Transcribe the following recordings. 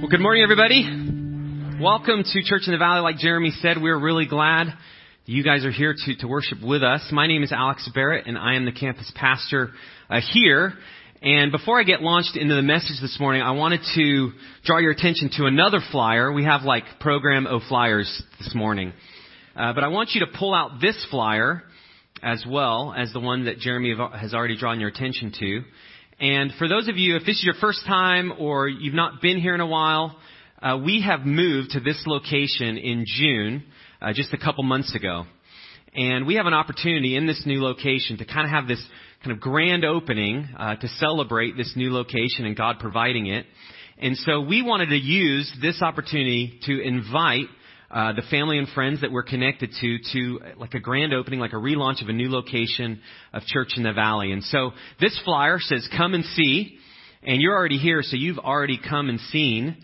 Well, good morning, everybody. Welcome to Church in the Valley. Like Jeremy said, we're really glad you guys are here to, to worship with us. My name is Alex Barrett, and I am the campus pastor uh, here. And before I get launched into the message this morning, I wanted to draw your attention to another flyer. We have like program O flyers this morning. Uh, but I want you to pull out this flyer as well as the one that Jeremy has already drawn your attention to. And for those of you, if this is your first time or you've not been here in a while, uh, we have moved to this location in June, uh, just a couple months ago. And we have an opportunity in this new location to kind of have this kind of grand opening uh, to celebrate this new location and God providing it. And so we wanted to use this opportunity to invite uh, the family and friends that we're connected to to like a grand opening, like a relaunch of a new location of Church in the Valley. And so this flyer says, "Come and see," and you're already here, so you've already come and seen.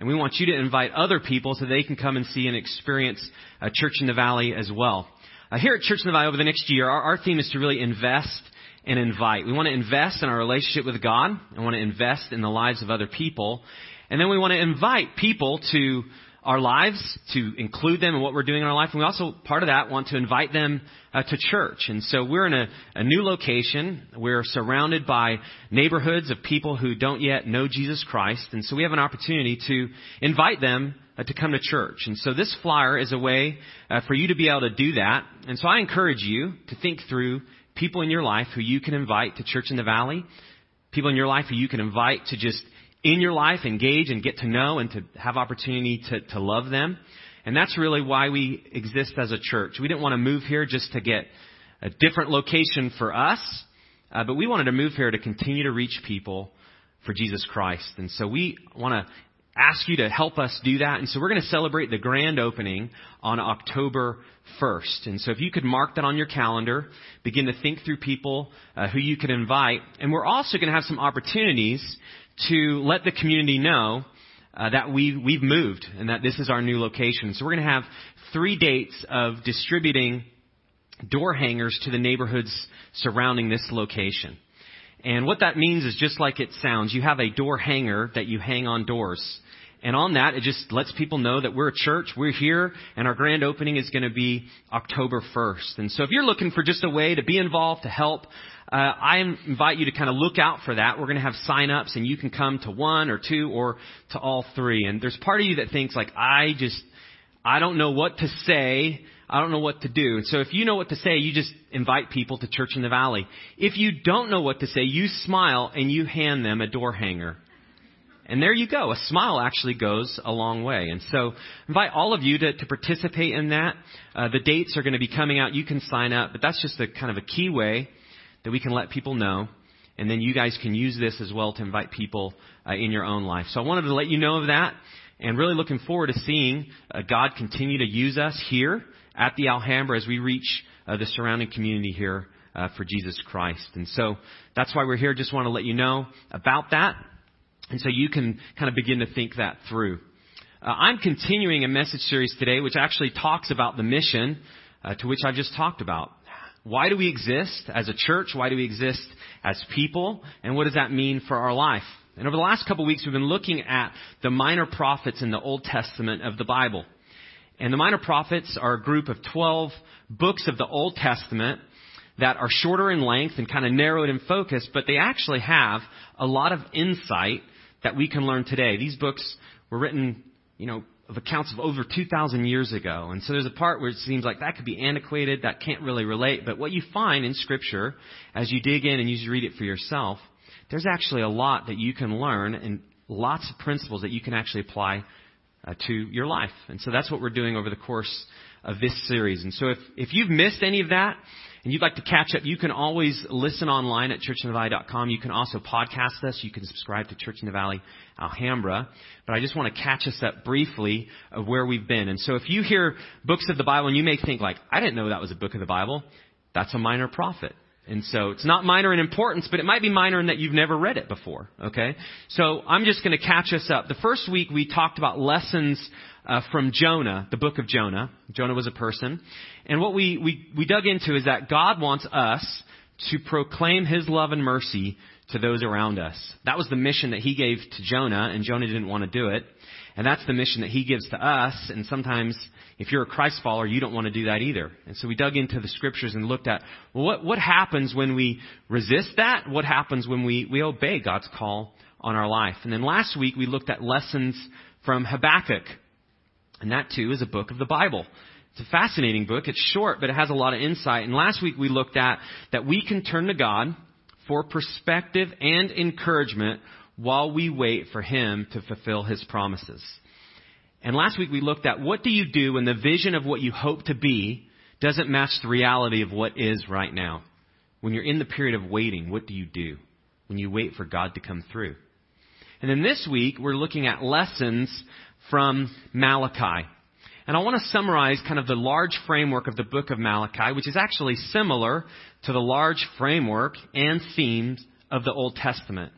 And we want you to invite other people so they can come and see and experience a Church in the Valley as well. Uh, here at Church in the Valley over the next year, our, our theme is to really invest and invite. We want to invest in our relationship with God. and want to invest in the lives of other people. And then we want to invite people to our lives, to include them in what we're doing in our life. And we also, part of that, want to invite them uh, to church. And so we're in a, a new location. We're surrounded by neighborhoods of people who don't yet know Jesus Christ. And so we have an opportunity to invite them uh, to come to church. And so this flyer is a way uh, for you to be able to do that. And so I encourage you to think through people in your life who you can invite to church in the valley, people in your life who you can invite to just in your life engage and get to know and to have opportunity to, to love them. And that's really why we exist as a church. We didn't want to move here just to get a different location for us, uh, but we wanted to move here to continue to reach people for Jesus Christ. And so we want to ask you to help us do that. And so we're going to celebrate the grand opening on October 1st. And so if you could mark that on your calendar, begin to think through people uh, who you could invite. And we're also going to have some opportunities to let the community know uh, that we, we've moved and that this is our new location. So we're going to have three dates of distributing door hangers to the neighborhoods surrounding this location. And what that means is just like it sounds. You have a door hanger that you hang on doors. And on that, it just lets people know that we're a church, we're here, and our grand opening is going to be October 1st. And so if you're looking for just a way to be involved, to help, uh, I invite you to kind of look out for that. We're going to have sign-ups, and you can come to one or two or to all three. And there's part of you that thinks like, I just, I don't know what to say. I don't know what to do. And so if you know what to say, you just invite people to Church in the Valley. If you don't know what to say, you smile and you hand them a door hanger. And there you go. A smile actually goes a long way. And so invite all of you to, to participate in that. Uh, the dates are going to be coming out. You can sign up, but that's just a kind of a key way that we can let people know. And then you guys can use this as well to invite people uh, in your own life. So I wanted to let you know of that and really looking forward to seeing uh, God continue to use us here at the Alhambra as we reach uh, the surrounding community here uh, for Jesus Christ. And so that's why we're here. Just want to let you know about that. And so you can kind of begin to think that through. Uh, I'm continuing a message series today which actually talks about the mission uh, to which I've just talked about. Why do we exist as a church? Why do we exist as people? And what does that mean for our life? And over the last couple of weeks, we've been looking at the minor prophets in the Old Testament of the Bible. And the minor prophets are a group of 12 books of the Old Testament that are shorter in length and kind of narrowed in focus, but they actually have a lot of insight that we can learn today. These books were written, you know, of accounts of over 2,000 years ago. And so there's a part where it seems like that could be antiquated, that can't really relate. But what you find in Scripture, as you dig in and you read it for yourself, there's actually a lot that you can learn and lots of principles that you can actually apply uh, to your life. And so that's what we're doing over the course of this series. And so if, if you've missed any of that, and you'd like to catch up, you can always listen online at churchinthevalley.com. You can also podcast us. You can subscribe to Church in the Valley Alhambra. But I just want to catch us up briefly of where we've been. And so if you hear books of the Bible and you may think like, I didn't know that was a book of the Bible, that's a minor prophet. And so it's not minor in importance, but it might be minor in that you've never read it before. Okay? So I'm just going to catch us up. The first week we talked about lessons uh, from Jonah, the book of Jonah. Jonah was a person. And what we, we, we dug into is that God wants us to proclaim his love and mercy to those around us. That was the mission that he gave to Jonah, and Jonah didn't want to do it. And that's the mission that he gives to us, and sometimes if you're a Christ follower, you don't want to do that either. And so we dug into the scriptures and looked at, well, what, what happens when we resist that? What happens when we, we obey God's call on our life? And then last week we looked at lessons from Habakkuk. And that too is a book of the Bible. It's a fascinating book. It's short, but it has a lot of insight. And last week we looked at that we can turn to God for perspective and encouragement while we wait for Him to fulfill His promises. And last week we looked at what do you do when the vision of what you hope to be doesn't match the reality of what is right now? When you're in the period of waiting, what do you do? When you wait for God to come through. And then this week we're looking at lessons from Malachi. And I want to summarize kind of the large framework of the book of Malachi, which is actually similar to the large framework and themes of the Old Testament,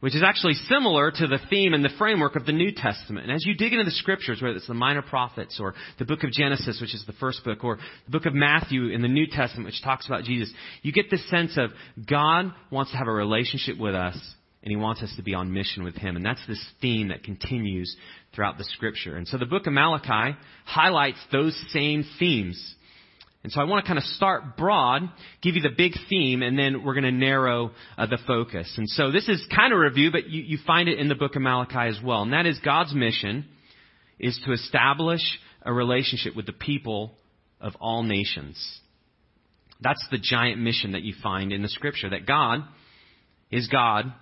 which is actually similar to the theme and the framework of the New Testament. And as you dig into the scriptures, whether it's the minor prophets or the book of Genesis, which is the first book, or the book of Matthew in the New Testament, which talks about Jesus, you get this sense of God wants to have a relationship with us and he wants us to be on mission with him. And that's this theme that continues throughout the scripture. And so the book of Malachi highlights those same themes. And so I want to kind of start broad, give you the big theme, and then we're going to narrow uh, the focus. And so this is kind of a review, but you, you find it in the book of Malachi as well. And that is God's mission is to establish a relationship with the people of all nations. That's the giant mission that you find in the scripture, that God is God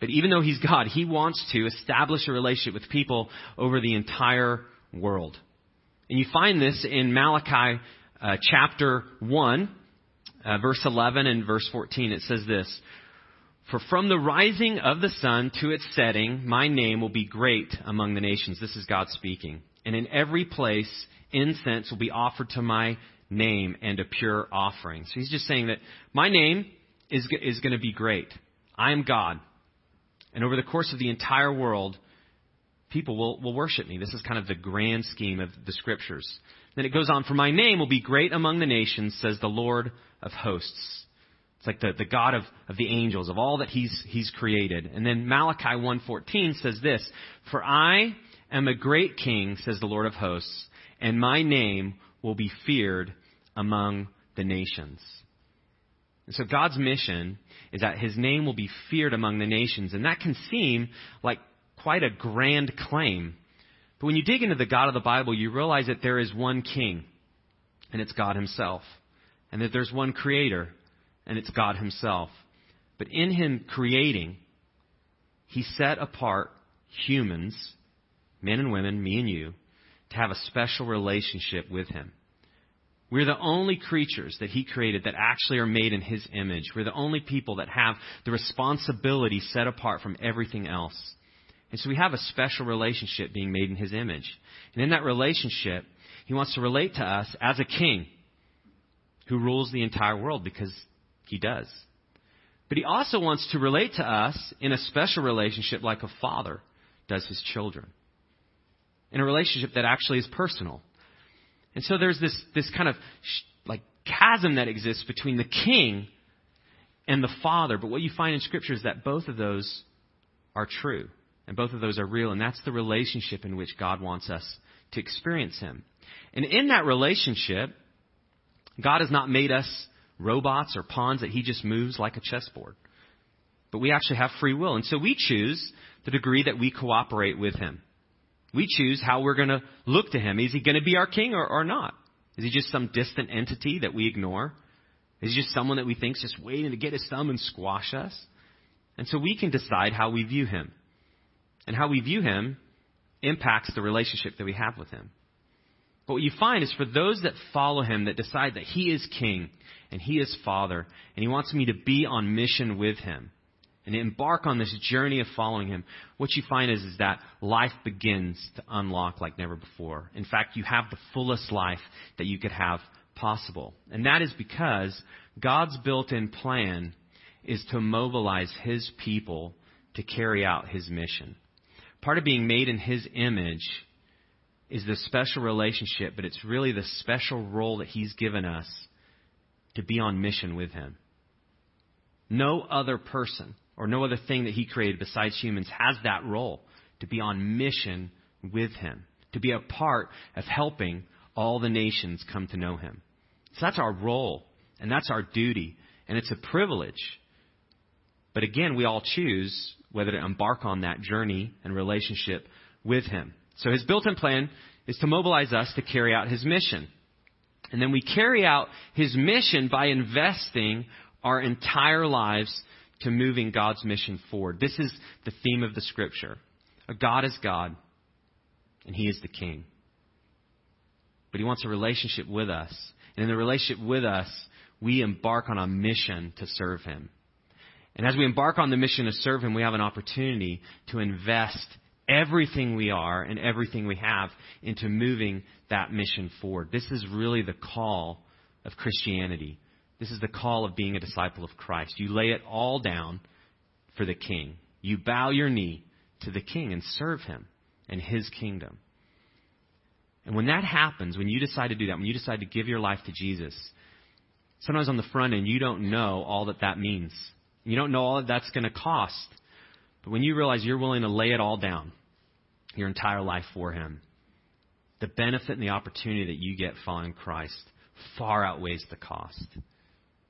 but even though he's God, he wants to establish a relationship with people over the entire world. And you find this in Malachi uh, chapter 1, uh, verse 11 and verse 14. It says this For from the rising of the sun to its setting, my name will be great among the nations. This is God speaking. And in every place, incense will be offered to my name and a pure offering. So he's just saying that my name is, is going to be great. I am God. And over the course of the entire world, people will, will worship me. This is kind of the grand scheme of the scriptures. Then it goes on, For my name will be great among the nations, says the Lord of hosts. It's like the, the God of, of the angels, of all that he's, he's created. And then Malachi 1.14 says this, For I am a great king, says the Lord of hosts, and my name will be feared among the nations. And so God's mission is that his name will be feared among the nations. And that can seem like quite a grand claim. But when you dig into the God of the Bible, you realize that there is one king, and it's God himself. And that there's one creator, and it's God himself. But in him creating, he set apart humans, men and women, me and you, to have a special relationship with him. We're the only creatures that He created that actually are made in His image. We're the only people that have the responsibility set apart from everything else. And so we have a special relationship being made in His image. And in that relationship, He wants to relate to us as a king who rules the entire world because He does. But He also wants to relate to us in a special relationship like a father does his children. In a relationship that actually is personal. And so there's this, this kind of like chasm that exists between the king and the father. But what you find in Scripture is that both of those are true. And both of those are real. And that's the relationship in which God wants us to experience Him. And in that relationship, God has not made us robots or pawns that He just moves like a chessboard. But we actually have free will. And so we choose the degree that we cooperate with Him. We choose how we're going to look to him. Is he going to be our king or, or not? Is he just some distant entity that we ignore? Is he just someone that we think is just waiting to get his thumb and squash us? And so we can decide how we view him. And how we view him impacts the relationship that we have with him. But what you find is for those that follow him, that decide that he is king and he is father, and he wants me to be on mission with him, and embark on this journey of following him, what you find is, is that life begins to unlock like never before. In fact, you have the fullest life that you could have possible. And that is because God's built in plan is to mobilize his people to carry out his mission. Part of being made in his image is the special relationship, but it's really the special role that he's given us to be on mission with him. No other person or no other thing that he created besides humans has that role to be on mission with him, to be a part of helping all the nations come to know him. So that's our role, and that's our duty, and it's a privilege. But again, we all choose whether to embark on that journey and relationship with him. So his built in plan is to mobilize us to carry out his mission. And then we carry out his mission by investing our entire lives to moving God's mission forward. This is the theme of the scripture. A God is God, and he is the king. But he wants a relationship with us. And in the relationship with us, we embark on a mission to serve him. And as we embark on the mission to serve him, we have an opportunity to invest everything we are and everything we have into moving that mission forward. This is really the call of Christianity. This is the call of being a disciple of Christ. You lay it all down for the King. You bow your knee to the King and serve him and his kingdom. And when that happens, when you decide to do that, when you decide to give your life to Jesus, sometimes on the front end, you don't know all that that means. You don't know all that that's going to cost. But when you realize you're willing to lay it all down, your entire life for Him, the benefit and the opportunity that you get following Christ far outweighs the cost.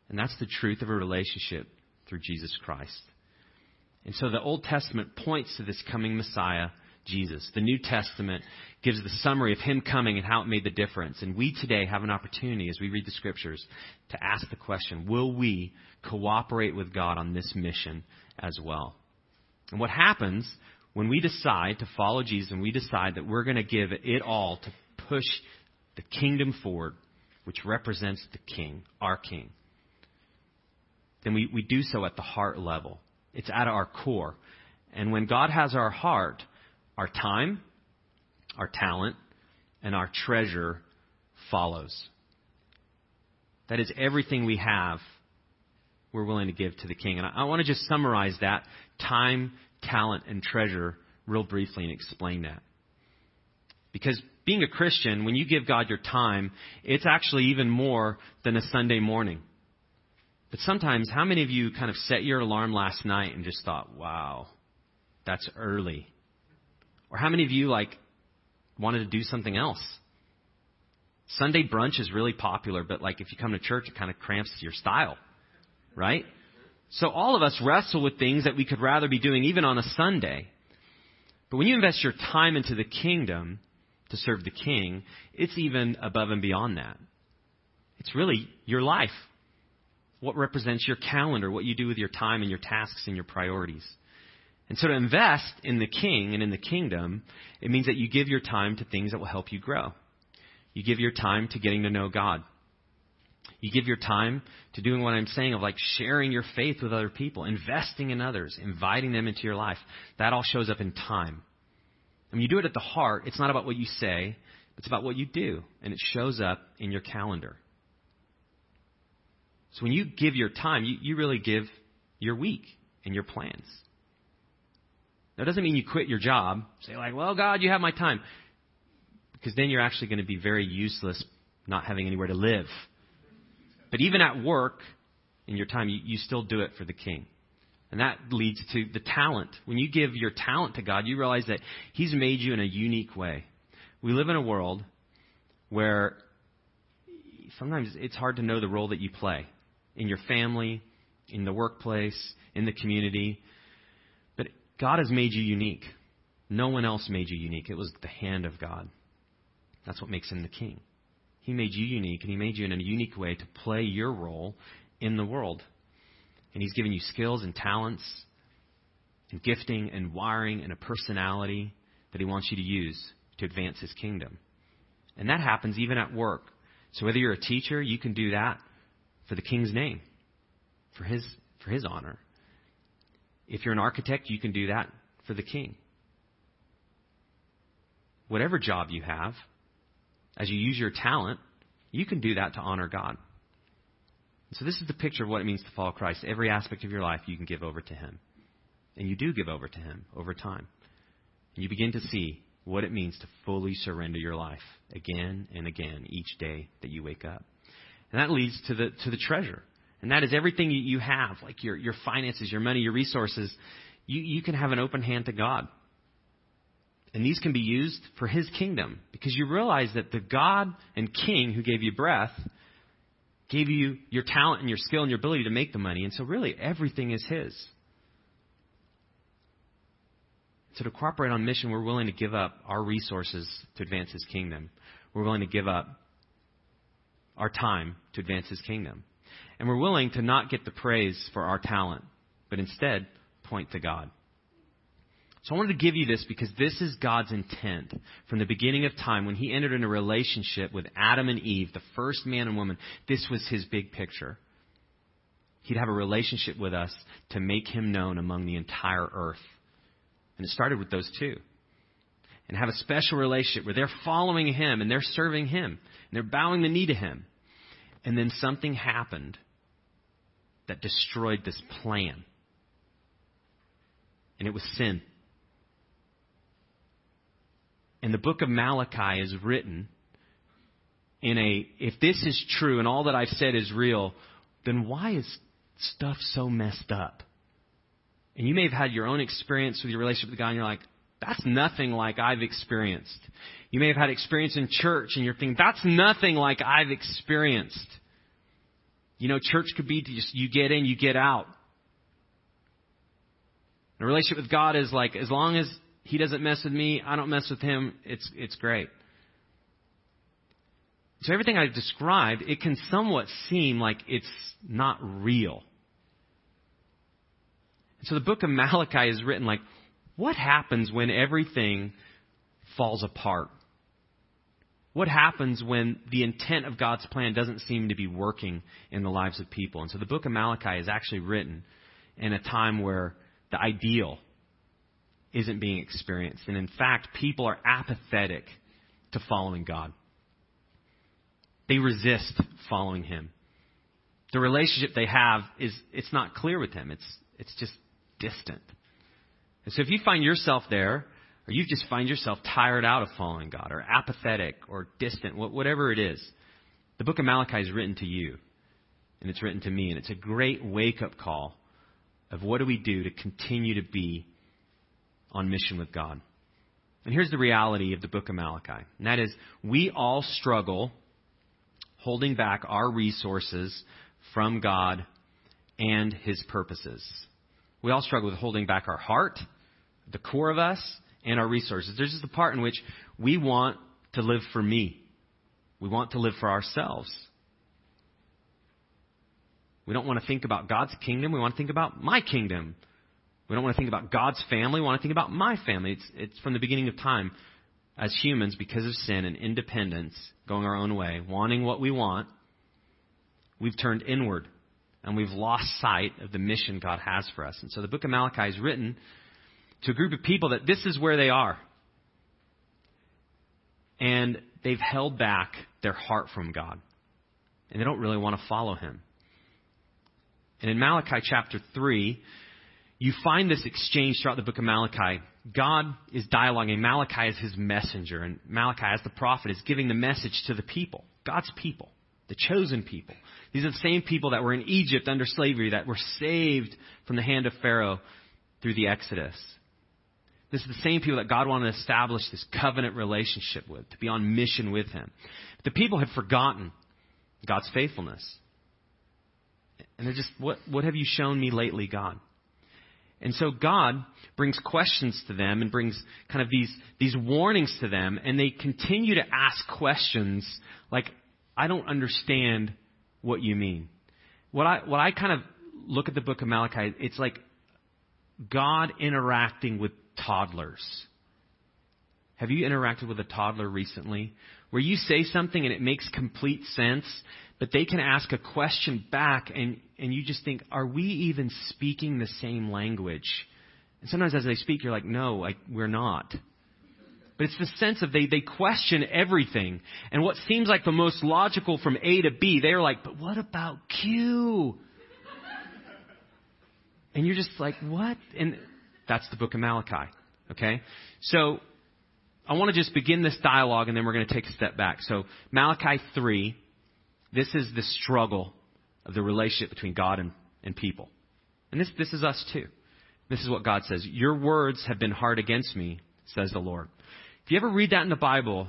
And that's the truth of a relationship through Jesus Christ. And so the Old Testament points to this coming Messiah, Jesus. The New Testament gives the summary of Him coming and how it made the difference. And we today have an opportunity as we read the Scriptures to ask the question, will we cooperate with God on this mission as well? And what happens when we decide to follow Jesus and we decide that we're going to give it all to push the kingdom forward, which represents the king, our king, then we, we do so at the heart level. It's at our core. And when God has our heart, our time, our talent, and our treasure follows. That is everything we have we're willing to give to the king. And I, I want to just summarize that time, talent, and treasure real briefly and explain that. Because being a Christian, when you give God your time, it's actually even more than a Sunday morning. But sometimes, how many of you kind of set your alarm last night and just thought, wow, that's early? Or how many of you, like, wanted to do something else? Sunday brunch is really popular, but like if you come to church, it kind of cramps your style right? So all of us wrestle with things that we could rather be doing even on a Sunday. But when you invest your time into the kingdom to serve the king, it's even above and beyond that. It's really your life. What represents your calendar, what you do with your time and your tasks and your priorities. And so to invest in the king and in the kingdom, it means that you give your time to things that will help you grow. You give your time to getting to know God. You give your time to doing what I'm saying of like sharing your faith with other people, investing in others, inviting them into your life. That all shows up in time. When you do it at the heart, it's not about what you say, it's about what you do. And it shows up in your calendar. So when you give your time, you, you really give your week and your plans. That doesn't mean you quit your job. Say like, well, God, you have my time. Because then you're actually going to be very useless not having anywhere to live but even at work, in your time, you, you still do it for the king. And that leads to the talent. When you give your talent to God, you realize that He's made you in a unique way. We live in a world where sometimes it's hard to know the role that you play in your family, in the workplace, in the community. But God has made you unique. No one else made you unique. It was the hand of God. That's what makes Him the King. He made you unique, and He made you in a unique way to play your role in the world. And He's given you skills and talents and gifting and wiring and a personality that He wants you to use to advance His kingdom. And that happens even at work. So whether you're a teacher, you can do that for the King's name, for His, for his honor. If you're an architect, you can do that for the King. Whatever job you have, as you use your talent, you can do that to honor God. So this is the picture of what it means to follow Christ. Every aspect of your life you can give over to Him. And you do give over to Him over time. And you begin to see what it means to fully surrender your life again and again each day that you wake up. And that leads to the, to the treasure. And that is everything you have, like your, your finances, your money, your resources. You, you can have an open hand to God. And these can be used for His kingdom because you realize that the God and King who gave you breath gave you your talent and your skill and your ability to make the money. And so, really, everything is His. So, to cooperate on mission, we're willing to give up our resources to advance His kingdom. We're willing to give up our time to advance His kingdom. And we're willing to not get the praise for our talent, but instead point to God. So I wanted to give you this because this is God's intent from the beginning of time when he entered in a relationship with Adam and Eve, the first man and woman. This was his big picture. He'd have a relationship with us to make him known among the entire earth. And it started with those two. And have a special relationship where they're following him and they're serving him and they're bowing the knee to him. And then something happened that destroyed this plan. And it was sin. And the book of Malachi is written in a, if this is true and all that I've said is real, then why is stuff so messed up? And you may have had your own experience with your relationship with God and you're like, that's nothing like I've experienced. You may have had experience in church and you're thinking, that's nothing like I've experienced. You know, church could be just you get in, you get out. A relationship with God is like, as long as he doesn't mess with me. I don't mess with him. It's, it's great. So everything I've described, it can somewhat seem like it's not real. So the book of Malachi is written like, what happens when everything falls apart? What happens when the intent of God's plan doesn't seem to be working in the lives of people? And so the book of Malachi is actually written in a time where the ideal isn't being experienced. And in fact, people are apathetic to following God. They resist following Him. The relationship they have is, it's not clear with Him. It's, it's just distant. And so if you find yourself there, or you just find yourself tired out of following God, or apathetic, or distant, whatever it is, the book of Malachi is written to you. And it's written to me. And it's a great wake up call of what do we do to continue to be on mission with God. And here's the reality of the book of Malachi, and that is we all struggle holding back our resources from God and His purposes. We all struggle with holding back our heart, the core of us, and our resources. There's just the part in which we want to live for me. We want to live for ourselves. We don't want to think about God's kingdom. We want to think about my kingdom. We don't want to think about God's family. We want to think about my family. It's, it's from the beginning of time as humans, because of sin and independence, going our own way, wanting what we want, we've turned inward and we've lost sight of the mission God has for us. And so the book of Malachi is written to a group of people that this is where they are. And they've held back their heart from God. And they don't really want to follow Him. And in Malachi chapter 3, you find this exchange throughout the book of Malachi. God is dialoguing. Malachi is his messenger. And Malachi, as the prophet, is giving the message to the people, God's people, the chosen people. These are the same people that were in Egypt under slavery, that were saved from the hand of Pharaoh through the Exodus. This is the same people that God wanted to establish this covenant relationship with, to be on mission with Him. But the people had forgotten God's faithfulness. And they're just, what, what have you shown me lately, God? And so God brings questions to them and brings kind of these, these warnings to them, and they continue to ask questions like, I don't understand what you mean. What I, what I kind of look at the book of Malachi, it's like God interacting with toddlers. Have you interacted with a toddler recently? Where you say something and it makes complete sense, but they can ask a question back and, and you just think, are we even speaking the same language? And sometimes as they speak, you're like, no, like, we're not. But it's the sense of they, they question everything. And what seems like the most logical from A to B, they're like, but what about Q? And you're just like, what? And that's the book of Malachi. Okay? So, I want to just begin this dialogue and then we're going to take a step back. So, Malachi 3, this is the struggle of the relationship between God and, and people. And this, this is us too. This is what God says. Your words have been hard against me, says the Lord. If you ever read that in the Bible,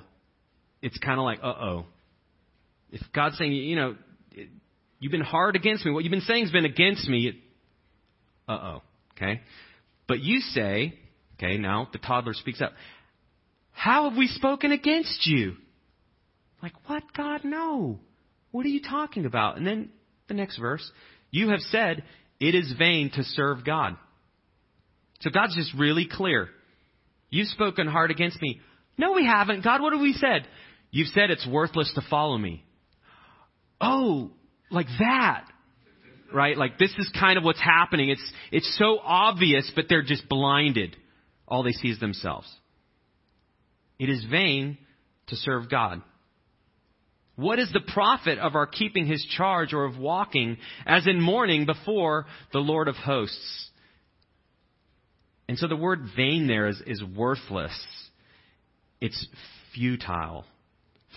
it's kind of like, uh oh. If God's saying, you know, you've been hard against me, what you've been saying has been against me, uh oh. Okay? But you say, okay, now the toddler speaks up, how have we spoken against you? Like, what, God? No. What are you talking about? And then the next verse, you have said, it is vain to serve God. So God's just really clear. You've spoken hard against me. No, we haven't. God, what have we said? You've said it's worthless to follow me. Oh, like that. Right? Like this is kind of what's happening. It's, it's so obvious, but they're just blinded. All they see is themselves. It is vain to serve God. What is the profit of our keeping his charge or of walking as in mourning before the Lord of hosts? And so the word vain there is, is worthless. It's futile.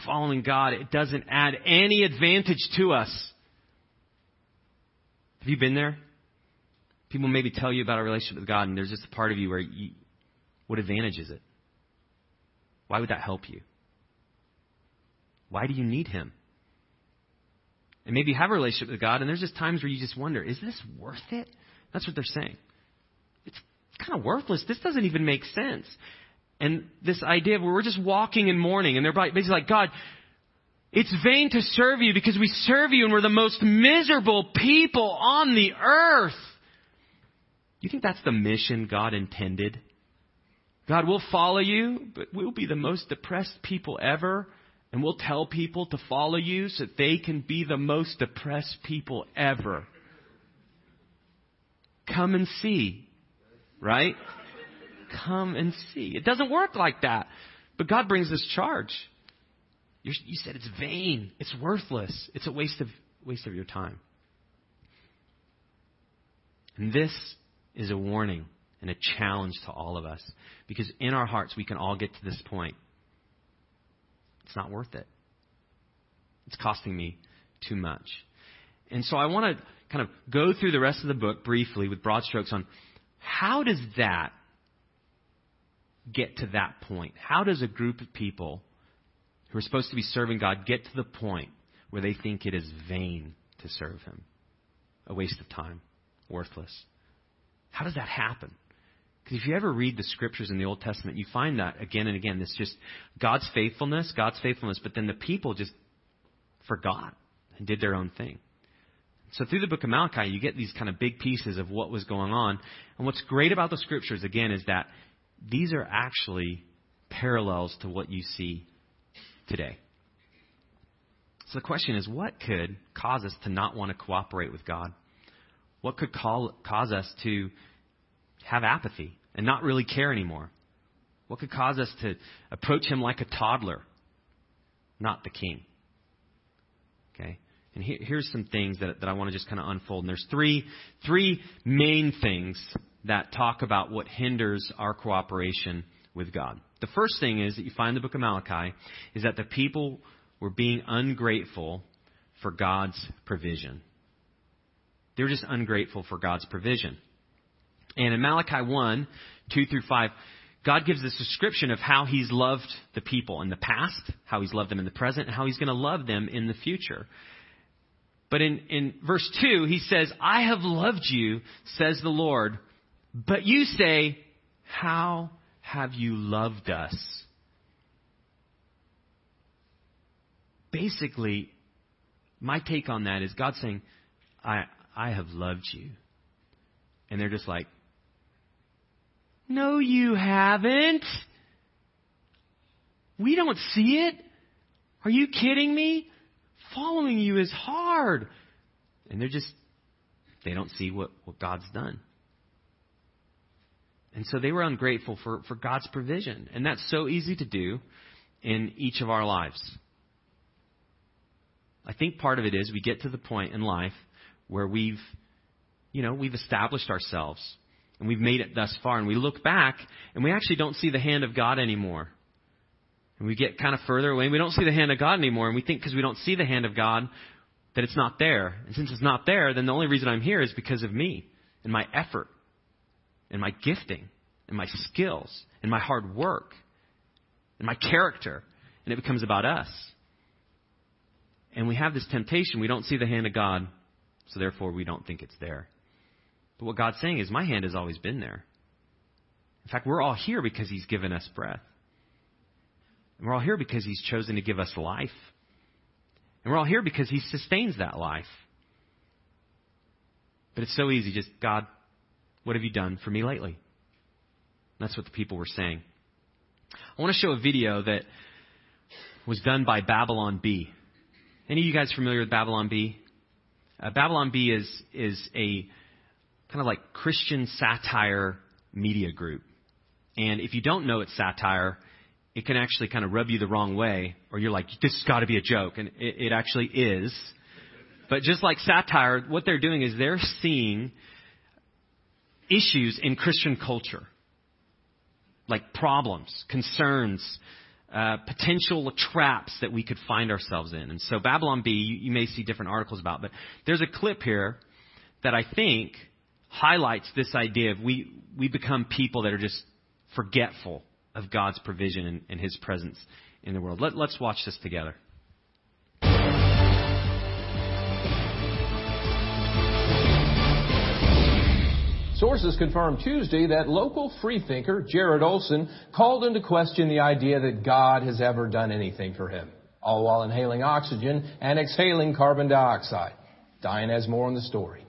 Following God, it doesn't add any advantage to us. Have you been there? People maybe tell you about a relationship with God, and there's just a part of you where you, what advantage is it? Why would that help you? Why do you need Him? And maybe you have a relationship with God, and there's just times where you just wonder, is this worth it? That's what they're saying. It's kind of worthless. This doesn't even make sense. And this idea of where we're just walking in mourning, and they're basically like, God, it's vain to serve you because we serve you and we're the most miserable people on the earth. You think that's the mission God intended? God, we'll follow you, but we'll be the most depressed people ever. And we'll tell people to follow you so that they can be the most depressed people ever. Come and see. Right? Come and see. It doesn't work like that. But God brings this charge. You're, you said it's vain. It's worthless. It's a waste of, waste of your time. And this is a warning and a challenge to all of us. Because in our hearts, we can all get to this point. It's not worth it. It's costing me too much. And so I want to kind of go through the rest of the book briefly with broad strokes on how does that get to that point? How does a group of people who are supposed to be serving God get to the point where they think it is vain to serve Him? A waste of time, worthless. How does that happen? Because if you ever read the scriptures in the Old Testament, you find that again and again. It's just God's faithfulness, God's faithfulness, but then the people just forgot and did their own thing. So through the book of Malachi, you get these kind of big pieces of what was going on. And what's great about the scriptures, again, is that these are actually parallels to what you see today. So the question is, what could cause us to not want to cooperate with God? What could call, cause us to have apathy and not really care anymore? What could cause us to approach Him like a toddler, not the King? Okay? And here's some things that, that I want to just kind of unfold. And there's three, three main things that talk about what hinders our cooperation with God. The first thing is that you find in the book of Malachi is that the people were being ungrateful for God's provision. They were just ungrateful for God's provision. And in Malachi 1, 2 through 5, God gives this description of how He's loved the people in the past, how He's loved them in the present, and how He's going to love them in the future. But in, in verse 2, He says, I have loved you, says the Lord, but you say, How have you loved us? Basically, my take on that is God saying, I, I have loved you. And they're just like, no, you haven't. We don't see it. Are you kidding me? Following you is hard. And they're just, they don't see what, what God's done. And so they were ungrateful for, for God's provision. And that's so easy to do in each of our lives. I think part of it is we get to the point in life where we've, you know, we've established ourselves and we've made it thus far. And we look back and we actually don't see the hand of God anymore. And we get kind of further away and we don't see the hand of God anymore. And we think because we don't see the hand of God, that it's not there. And since it's not there, then the only reason I'm here is because of me and my effort and my gifting and my skills and my hard work and my character. And it becomes about us. And we have this temptation. We don't see the hand of God, so therefore we don't think it's there. But what God's saying is, my hand has always been there. In fact, we're all here because He's given us breath. And we're all here because He's chosen to give us life. And we're all here because He sustains that life. But it's so easy, just, God, what have you done for me lately? That's what the people were saying. I want to show a video that was done by Babylon Bee. Any of you guys familiar with Babylon Bee? Uh, Babylon Bee is is a kind of like Christian satire media group. And if you don't know it's satire, it can actually kind of rub you the wrong way, or you're like, this has got to be a joke. And it, it actually is. But just like satire, what they're doing is they're seeing issues in Christian culture, like problems, concerns, uh, potential traps that we could find ourselves in. And so Babylon Bee, you, you may see different articles about, but there's a clip here that I think highlights this idea of we, we become people that are just forgetful of God's provision and, and His presence in the world. Let, let's watch this together. Sources confirmed Tuesday that local freethinker Jared Olson called into question the idea that God has ever done anything for him, all while inhaling oxygen and exhaling carbon dioxide. Diane has more on the story.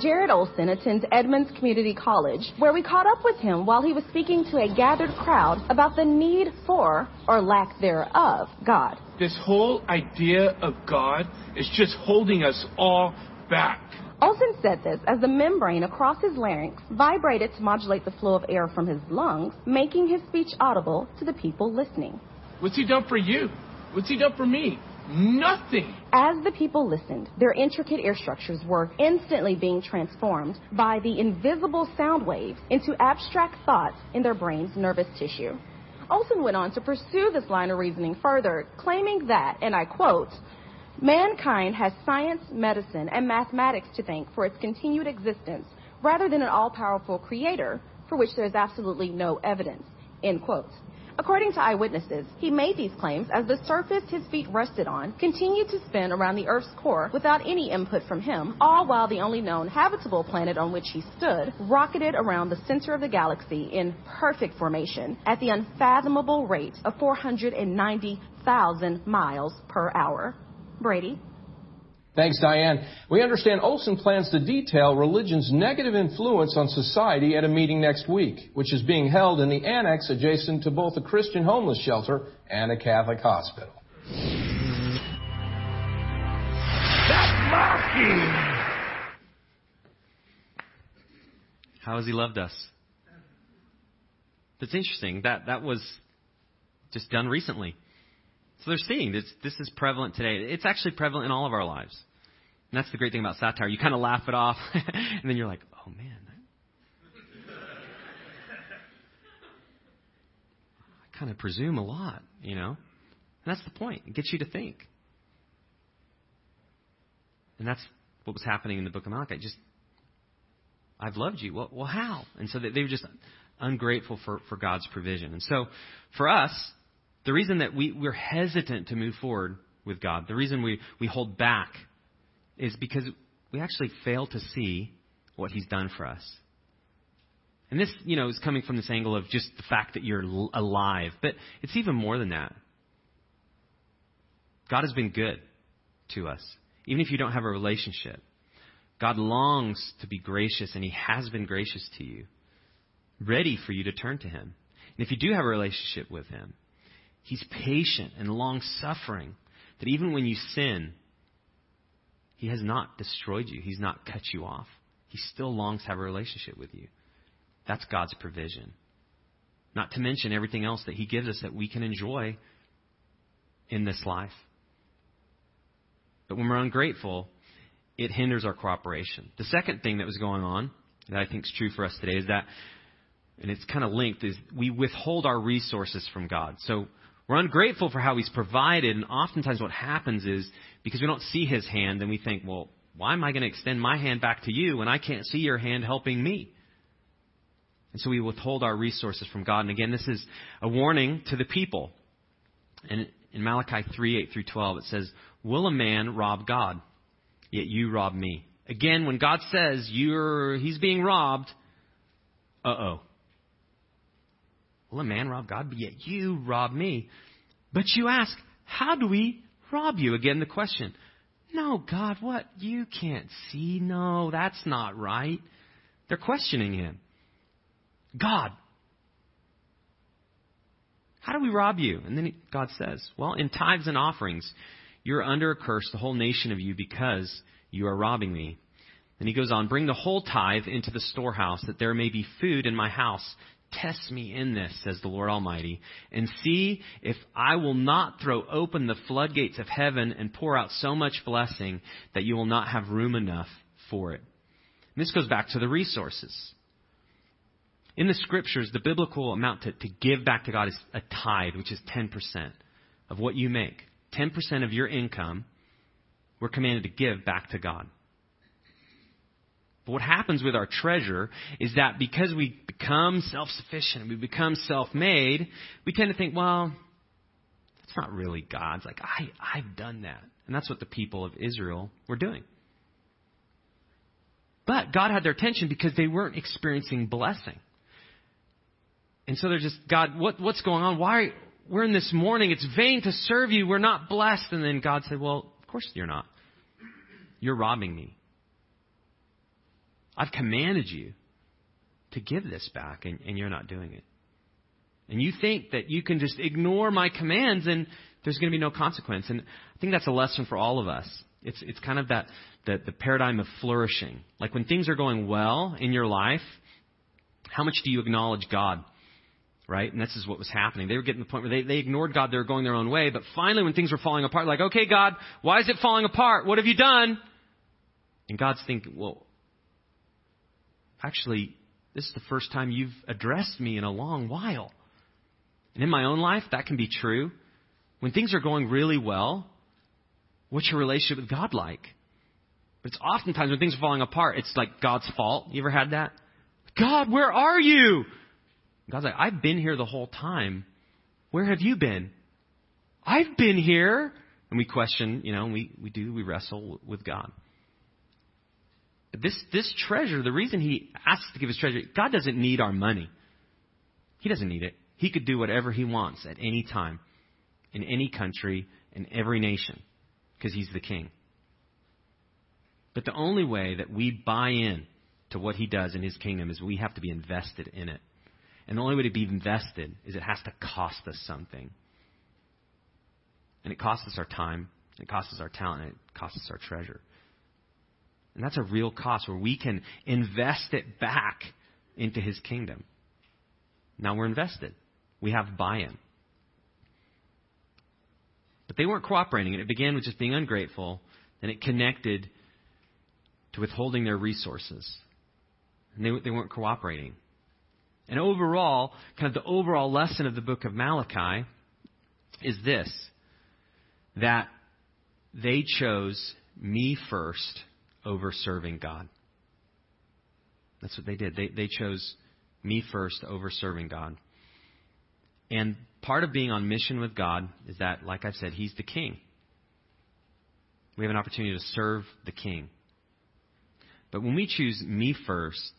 Jared Olson attends Edmonds Community College, where we caught up with him while he was speaking to a gathered crowd about the need for, or lack thereof, God. This whole idea of God is just holding us all back. Olson said this as the membrane across his larynx vibrated to modulate the flow of air from his lungs, making his speech audible to the people listening. What's he done for you? What's he done for me? Nothing. As the people listened, their intricate ear structures were instantly being transformed by the invisible sound waves into abstract thoughts in their brain's nervous tissue. Olson went on to pursue this line of reasoning further, claiming that, and I quote, mankind has science, medicine, and mathematics to thank for its continued existence rather than an all-powerful creator for which there is absolutely no evidence, end quote. According to eyewitnesses, he made these claims as the surface his feet rested on continued to spin around the Earth's core without any input from him, all while the only known habitable planet on which he stood rocketed around the center of the galaxy in perfect formation at the unfathomable rate of 490,000 miles per hour. Brady? Thanks, Diane. We understand Olson plans to detail religion's negative influence on society at a meeting next week, which is being held in the annex adjacent to both a Christian homeless shelter and a Catholic hospital. That's mocking. How has He loved us? That's interesting. That that was just done recently. So they're seeing this. This is prevalent today. It's actually prevalent in all of our lives. And that's the great thing about satire. You kind of laugh it off, and then you're like, oh man. I kind of presume a lot, you know? And that's the point. It gets you to think. And that's what was happening in the book of Malachi. Just, I've loved you. Well, well how? And so they were just ungrateful for, for God's provision. And so for us, the reason that we, we're hesitant to move forward with God, the reason we, we hold back, is because we actually fail to see what He's done for us. And this, you know, is coming from this angle of just the fact that you're alive. But it's even more than that. God has been good to us, even if you don't have a relationship. God longs to be gracious, and He has been gracious to you, ready for you to turn to Him. And if you do have a relationship with Him, He's patient and long suffering. That even when you sin, He has not destroyed you. He's not cut you off. He still longs to have a relationship with you. That's God's provision. Not to mention everything else that He gives us that we can enjoy in this life. But when we're ungrateful, it hinders our cooperation. The second thing that was going on that I think is true for us today is that, and it's kind of linked, is we withhold our resources from God. So We're ungrateful for how He's provided, and oftentimes what happens is because we don't see His hand, then we think, well, why am I going to extend my hand back to you when I can't see your hand helping me? And so we withhold our resources from God. And again, this is a warning to the people. And in Malachi 3 8 through 12, it says, Will a man rob God? Yet you rob me. Again, when God says you're, he's being robbed, uh oh. Will a man rob God? But yet you rob me. But you ask, how do we rob you? Again, the question. No, God, what? You can't see. No, that's not right. They're questioning him. God, how do we rob you? And then God says, Well, in tithes and offerings, you're under a curse, the whole nation of you, because you are robbing me. And he goes on, Bring the whole tithe into the storehouse, that there may be food in my house. Test me in this, says the Lord Almighty, and see if I will not throw open the floodgates of heaven and pour out so much blessing that you will not have room enough for it. And this goes back to the resources. In the scriptures, the biblical amount to, to give back to God is a tithe, which is 10% of what you make. 10% of your income, we're commanded to give back to God. But what happens with our treasure is that because we become self sufficient, we become self made, we tend to think, well, that's not really God's. Like, I, I've done that. And that's what the people of Israel were doing. But God had their attention because they weren't experiencing blessing. And so they're just, God, what, what's going on? Why? We're in this morning. It's vain to serve you. We're not blessed. And then God said, Well, of course you're not. You're robbing me. I've commanded you to give this back, and, and you're not doing it. And you think that you can just ignore my commands and there's going to be no consequence. And I think that's a lesson for all of us. It's, it's kind of that, the, the paradigm of flourishing. Like when things are going well in your life, how much do you acknowledge God? right? And this is what was happening. They were getting to the point where they, they ignored God. They were going their own way. But finally, when things were falling apart, like, okay, God, why is it falling apart? What have you done? And God's thinking, well, actually, this is the first time you've addressed me in a long while. And in my own life, that can be true. When things are going really well, what's your relationship with God like? But it's oftentimes when things are falling apart, it's like God's fault. You ever had that? God, where are you? God's like, I've been here the whole time. Where have you been? I've been here. And we question, you know, we, we do, we wrestle with God. This, this treasure, the reason he asks to give his treasure, God doesn't need our money. He doesn't need it. He could do whatever he wants at any time, in any country, in every nation, because he's the king. But the only way that we buy in to what he does in his kingdom is we have to be invested in it. And the only way to be invested is it has to cost us something. And it costs us our time, it costs us our talent, it costs us our treasure. And that's a real cost where we can invest it back into his kingdom. Now we're invested. We have buy in. But they weren't cooperating, and it began with just being ungrateful, then it connected to withholding their resources. And they, they weren't cooperating. And overall, kind of the overall lesson of the book of Malachi is this that they chose me first over serving God. That's what they did. They, they chose me first over serving God. And part of being on mission with God is that, like I've said, He's the king. We have an opportunity to serve the king. But when we choose me first,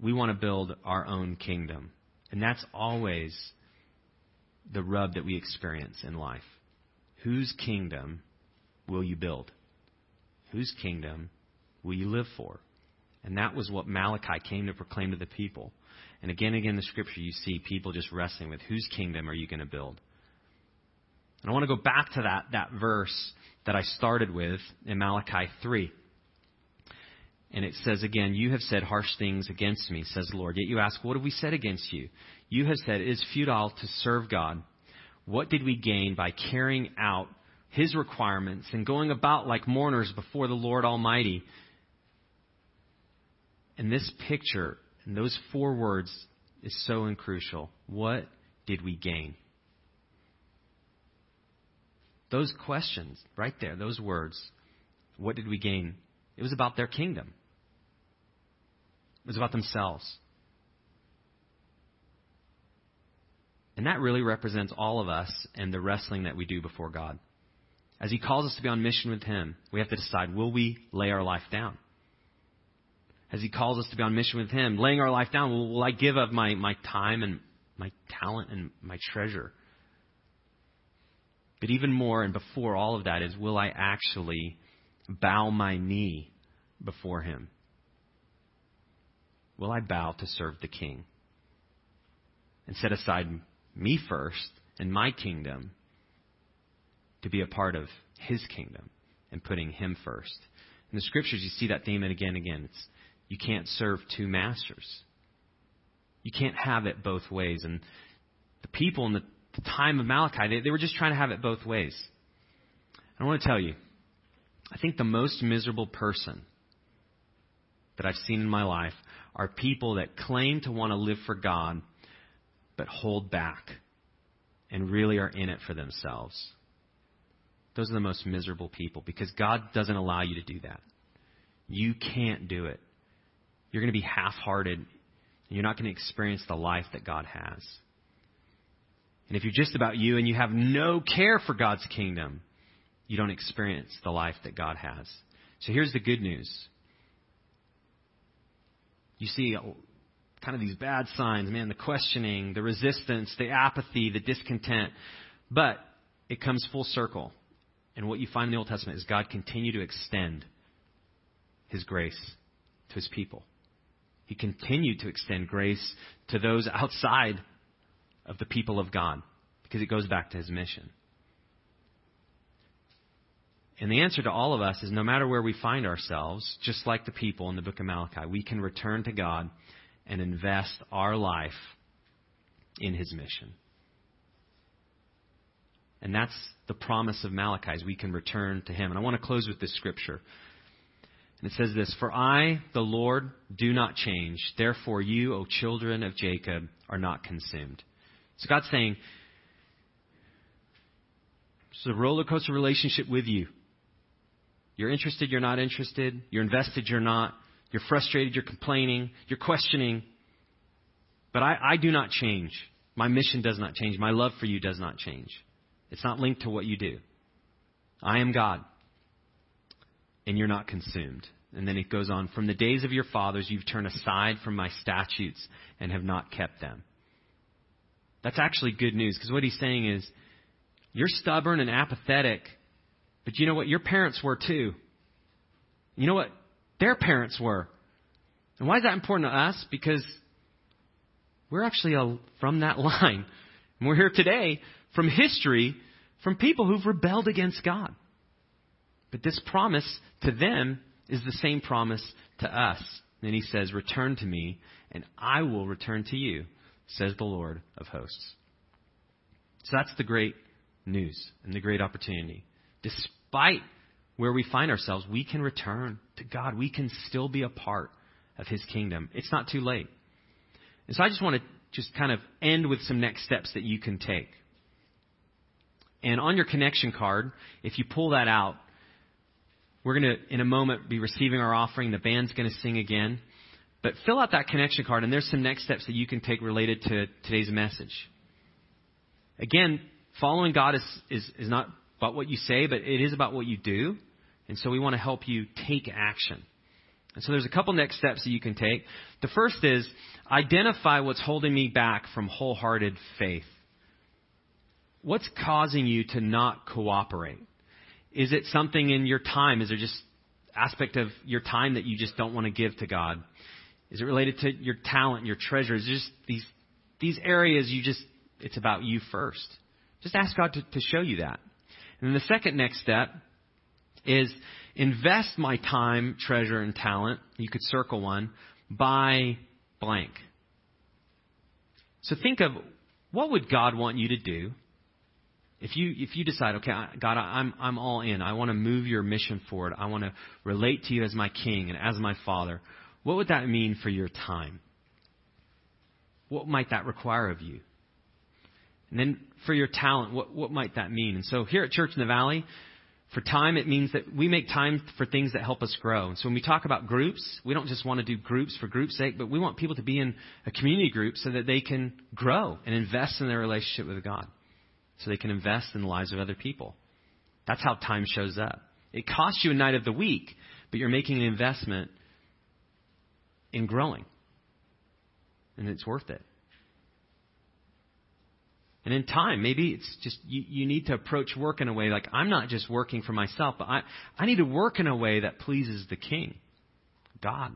we want to build our own kingdom. And that's always the rub that we experience in life. Whose kingdom will you build? Whose kingdom will you live for? And that was what Malachi came to proclaim to the people. And again and again in the scripture, you see people just wrestling with whose kingdom are you going to build? And I want to go back to that, that verse that I started with in Malachi 3. And it says again, You have said harsh things against me, says the Lord. Yet you ask, What have we said against you? You have said, It is futile to serve God. What did we gain by carrying out his requirements and going about like mourners before the Lord Almighty? And this picture, and those four words, is so crucial. What did we gain? Those questions, right there, those words, what did we gain? It was about their kingdom. It was about themselves. And that really represents all of us and the wrestling that we do before God. As He calls us to be on mission with Him, we have to decide will we lay our life down? As He calls us to be on mission with Him, laying our life down, will, will I give up my, my time and my talent and my treasure? But even more and before all of that is will I actually bow my knee before Him? Will I bow to serve the King? And set aside me first and my kingdom to be a part of His kingdom and putting Him first. In the scriptures, you see that theme again and again. It's, you can't serve two masters. You can't have it both ways. And the people in the, the time of Malachi, they, they were just trying to have it both ways. I want to tell you, I think the most miserable person that I've seen in my life are people that claim to want to live for God, but hold back and really are in it for themselves. Those are the most miserable people because God doesn't allow you to do that. You can't do it. You're going to be half hearted. You're not going to experience the life that God has. And if you're just about you and you have no care for God's kingdom, you don't experience the life that God has. So here's the good news. You see uh, kind of these bad signs, man, the questioning, the resistance, the apathy, the discontent. But it comes full circle. And what you find in the Old Testament is God continue to extend his grace to his people. He continued to extend grace to those outside of the people of God because it goes back to his mission. And the answer to all of us is no matter where we find ourselves, just like the people in the book of Malachi, we can return to God and invest our life in his mission. And that's the promise of Malachi, is we can return to him. And I want to close with this scripture. And it says this For I, the Lord, do not change. Therefore, you, O children of Jacob, are not consumed. So God's saying, it's a roller coaster relationship with you. You're interested, you're not interested. You're invested, you're not. You're frustrated, you're complaining, you're questioning. But I, I do not change. My mission does not change. My love for you does not change. It's not linked to what you do. I am God, and you're not consumed. And then it goes on From the days of your fathers, you've turned aside from my statutes and have not kept them. That's actually good news because what he's saying is, you're stubborn and apathetic, but you know what? Your parents were too. You know what? Their parents were. And why is that important to us? Because we're actually a, from that line. And we're here today from history from people who've rebelled against God. But this promise to them is the same promise to us. And he says, Return to me, and I will return to you, says the Lord of hosts. So that's the great news and the great opportunity. Despite where we find ourselves, we can return to God. We can still be a part of His kingdom. It's not too late. And so I just want to just kind of end with some next steps that you can take. And on your connection card, if you pull that out, we're going to, in a moment, be receiving our offering. The band's going to sing again. But fill out that connection card, and there's some next steps that you can take related to today's message. Again, following God is, is, is not about what you say, but it is about what you do. And so we want to help you take action. And so there's a couple next steps that you can take. The first is identify what's holding me back from wholehearted faith. What's causing you to not cooperate? Is it something in your time? Is there just aspect of your time that you just don't want to give to God? Is it related to your talent, your treasures? Just these these areas you just it's about you first. Just ask God to, to show you that. And then the second next step is invest my time, treasure, and talent. You could circle one by blank. So think of what would God want you to do if you if you decide, okay, God, I'm I'm all in. I want to move your mission forward. I want to relate to you as my king and as my father. What would that mean for your time? What might that require of you? And then for your talent, what, what might that mean? And so here at Church in the Valley, for time, it means that we make time for things that help us grow. And so when we talk about groups, we don't just want to do groups for group's sake, but we want people to be in a community group so that they can grow and invest in their relationship with God. So they can invest in the lives of other people. That's how time shows up. It costs you a night of the week, but you're making an investment in growing. And it's worth it. And in time, maybe it's just you, you need to approach work in a way like I'm not just working for myself, but I, I need to work in a way that pleases the King, God.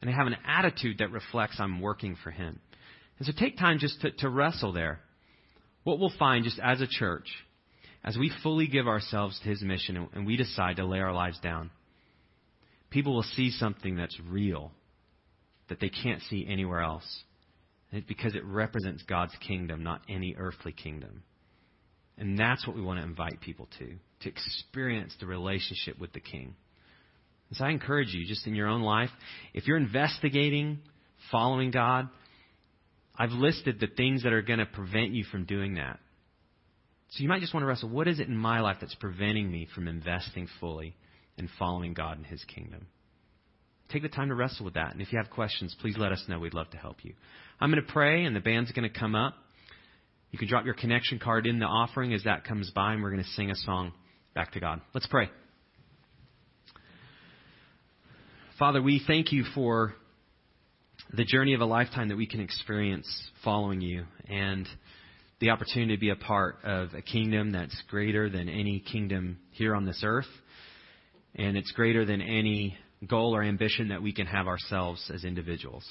And I have an attitude that reflects I'm working for Him. And so take time just to, to wrestle there. What we'll find just as a church, as we fully give ourselves to His mission and, we decide to lay our lives down, people will see something that's real that they can't see anywhere else because it represents God's kingdom, not any earthly kingdom. And that's what we want to invite people to, to experience the relationship with the King. And so I encourage you, just in your own life, if you're investigating following God, I've listed the things that are going to prevent you from doing that. So you might just want to wrestle what is it in my life that's preventing me from investing fully in following God and His kingdom? Take the time to wrestle with that. And if you have questions, please let us know. We'd love to help you. I'm going to pray, and the band's going to come up. You can drop your connection card in the offering as that comes by, and we're going to sing a song back to God. Let's pray. Father, we thank you for the journey of a lifetime that we can experience following you and the opportunity to be a part of a kingdom that's greater than any kingdom here on this earth. And it's greater than any goal or ambition that we can have ourselves as individuals.